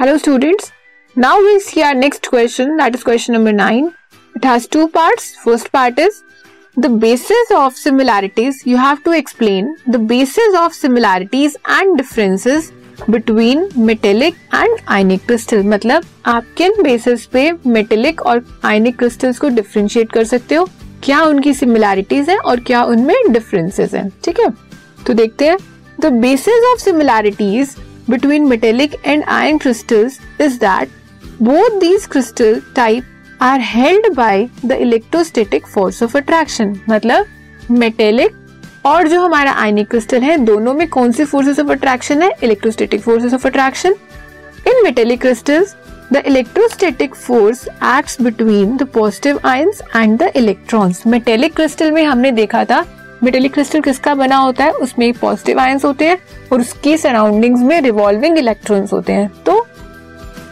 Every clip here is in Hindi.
Hello students now we see our next question that is question number nine it has two parts first part is the basis of similarities you have to explain the basis of similarities and differences between metallic and ionic crystal मतलब आप किन बेसिस पे मेटेलिक और आयनिक क्रिस्टल्स को डिफ्रेंशिएट कर सकते हो क्या उनकी सिमिलैरिटीज है और क्या उनमें डिफरेंसेस है ठीक है तो देखते हैं the basis of similarities between metallic and iron crystals is that both these crystal type are held by the electrostatic force of attraction. मतलब metallic और जो हमारा आयनिक क्रिस्टल है, दोनों में कौन सी फोर्सेस ऑफ़ अट्रैक्शन है? Electrostatic forces of attraction in metallic crystals the electrostatic force acts between the positive ions and the electrons metallic crystal में हमने देखा था मेटेलिक क्रिस्टल किसका बना होता है? उसमें पॉजिटिव आयंस होते हैं और उसकी सराउंडिंग्स में रिवॉल्विंग इलेक्ट्रॉन्स होते हैं। तो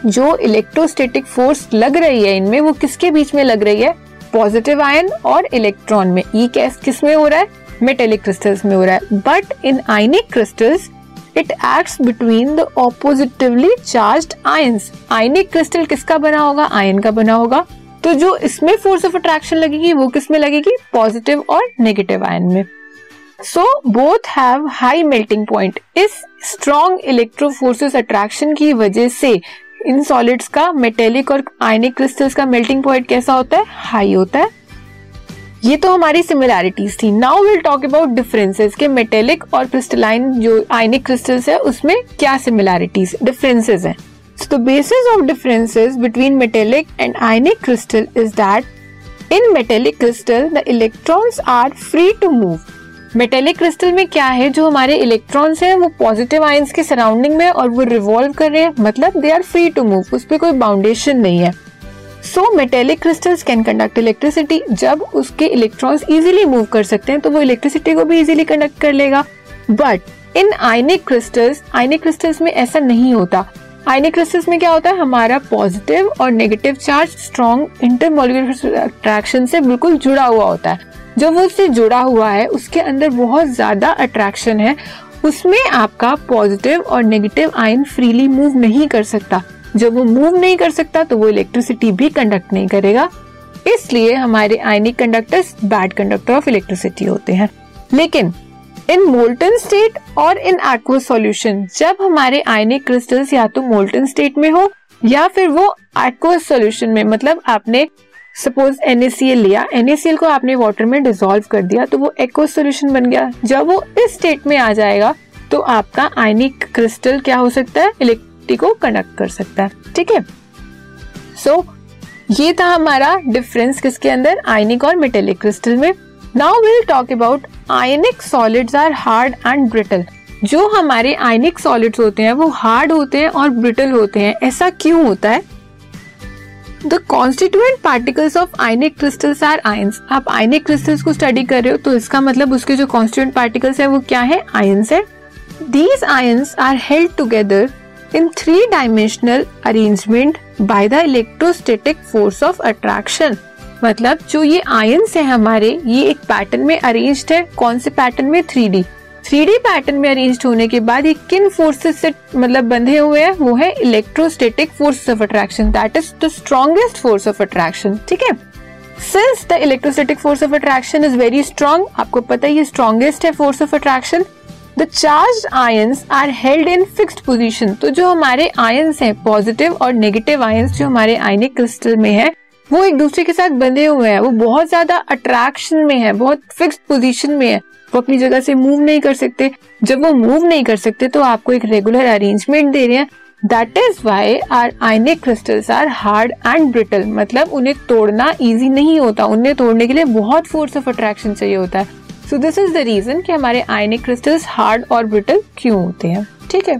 जो इलेक्ट्रोस्टेटिक फोर्स लग रही है इनमें, वो किसके बीच में लग रही है? पॉजिटिव आयन और इलेक्ट्रॉन में। ई कैस किसमें हो रहा है? मेटेलिक क्रिस्टल्स में हो रहा है। But in ionic crystals it acts between the oppositively charged ions ionic crystal किसका बना होगा? आयन का बना होगा। तो जो इसमें फोर्स ऑफ़ अट्रैक्शन लगेगी, वो किसमें लगेगी? पॉजिटिव और नेगेटिव आयन में। So both have high melting point इस strong electro electro forces attraction की वजह से इन सॉलिड्स का मेटेलिक और आयनिक क्रिस्टल्स का मेल्टिंग पॉइंट कैसा होता है? हाई होता है। ये तो हमारी सिमिलैरिटीज थी। Now will talk about differences के मेटेलिक और क्रिस्टलाइन जो आयनिक क्रिस्टल्स है, उसमें क्या सिमिलैरिटीज डिफरेंसेस हैं। The basis of differences between metallic and ionic crystal is that in metallic crystal, the electrons are free to move. Metallic crystal में क्या है? जो हमारे इलेक्ट्रॉन्स हैं, वो पॉजिटिव आयंस के सराउंडिंग में और वो रिवॉल्व कर रहे हैं। मतलब they are free to move उस पर कोई बाउंडेशन नहीं है। So metallic crystals can conduct electricity जब उसके इलेक्ट्रॉन्स इजीली मूव कर सकते हैं तो वो इलेक्ट्रिसिटी को भी इजीली कंडक्ट कर लेगा। But in ionic crystals ionic crystals में ऐसा नहीं होता। आयनिक क्रिस्टल्स में क्या होता है? हमारा पॉजिटिव और negative charge strong intermolecular attraction से बिल्कुल जुड़ा हुआ होता है। जो वो उससे जुड़ा हुआ है, उसके अंदर बहुत ज़्यादा अट्रैक्शन है, उसमें आपका पॉजिटिव और नेगेटिव आयन फ्रीली मूव नहीं कर सकता। जब वो मूव नहीं कर सकता तो वो इलेक्ट्रिसिटी भी कंडक्ट नहीं करेगा। इसलिए हमारे ionic conductors bad conductor of electricity होते हैं। लेकिन इन मोल्टन स्टेट और इन एक्वस सॉल्यूशन जब हमारे आयनिक क्रिस्टल्स या तो मोल्टन स्टेट में हो, या फिर वो एक्वस सॉल्यूशन में मतलब आपने सपोज़ NaCl लिया NaCl को आपने वाटर में डिसॉल्व कर दिया तो वो एक्वस सॉल्यूशन बन गया। जब वो इस स्टेट में आ जाएगा तो आपका आयनिक क्रिस्टल क्या हो सकता है? इलेक्ट्रिसिटी को कंडक्ट कर सकता है। ठीक है? सो ये था हमारा डिफरेंस किसके अंदर? आयनिक और मेटेलिक क्रिस्टल में। Now will talk about ionic solids are hard and brittle जो हमारे आयनिक सॉलिड्स होते हैं, वो हार्ड होते हैं और ब्रिटल होते हैं। ऐसा क्यों होता है? The constituent particles of ionic crystals are ions आप आयनिक क्रिस्टल्स को स्टडी कर रहे हो तो इसका मतलब उसके जो कॉन्स्टिट्यूएंट पार्टिकल्स है, वो क्या है? आयंस है। These ions are held together in three dimensional arrangement by the electrostatic force of attraction मतलब जो ये आयंस है हमारे, ये एक पैटर्न में अरेंज है। कौन से पैटर्न में? Three D three D pattern में अरेंज होने के बाद ये किन फोर्सेस से मतलब बंधे हुए हैं? वो है electrostatic force of attraction that is the strongest force of attraction ठीक है? Since the electrostatic force of attraction is very strong आपको पता है ये स्ट्रॉन्गेस्ट है force of attraction the charge ions are held in fixed position तो जो हमारे आयंस हैं पॉजिटिव और नेगेटिव आयंस जो हमारे आयनिक क्रिस्टल में है वो एक दूसरे के साथ बंधे हुए हैं। वो बहुत ज़्यादा अट्रैक्शन में है, बहुत फिक्स पोजीशन में है। वो अपनी जगह से मूव नहीं कर सकते। जब वो मूव नहीं कर सकते तो आपको एक रेगुलर अरेंजमेंट दे रहे हैं। That is why are ionic crystals are hard and brittle मतलब उन्हें तोड़ना इजी नहीं होता। उन्हें तोड़ने के लिए बहुत फोर्स ऑफ़ अट्रैक्शन चाहिए होता है। So this is the reason कि हमारे आयनिक क्रिस्टल्स हार्ड और ब्रिटल क्यों होते हैं। ठीक है?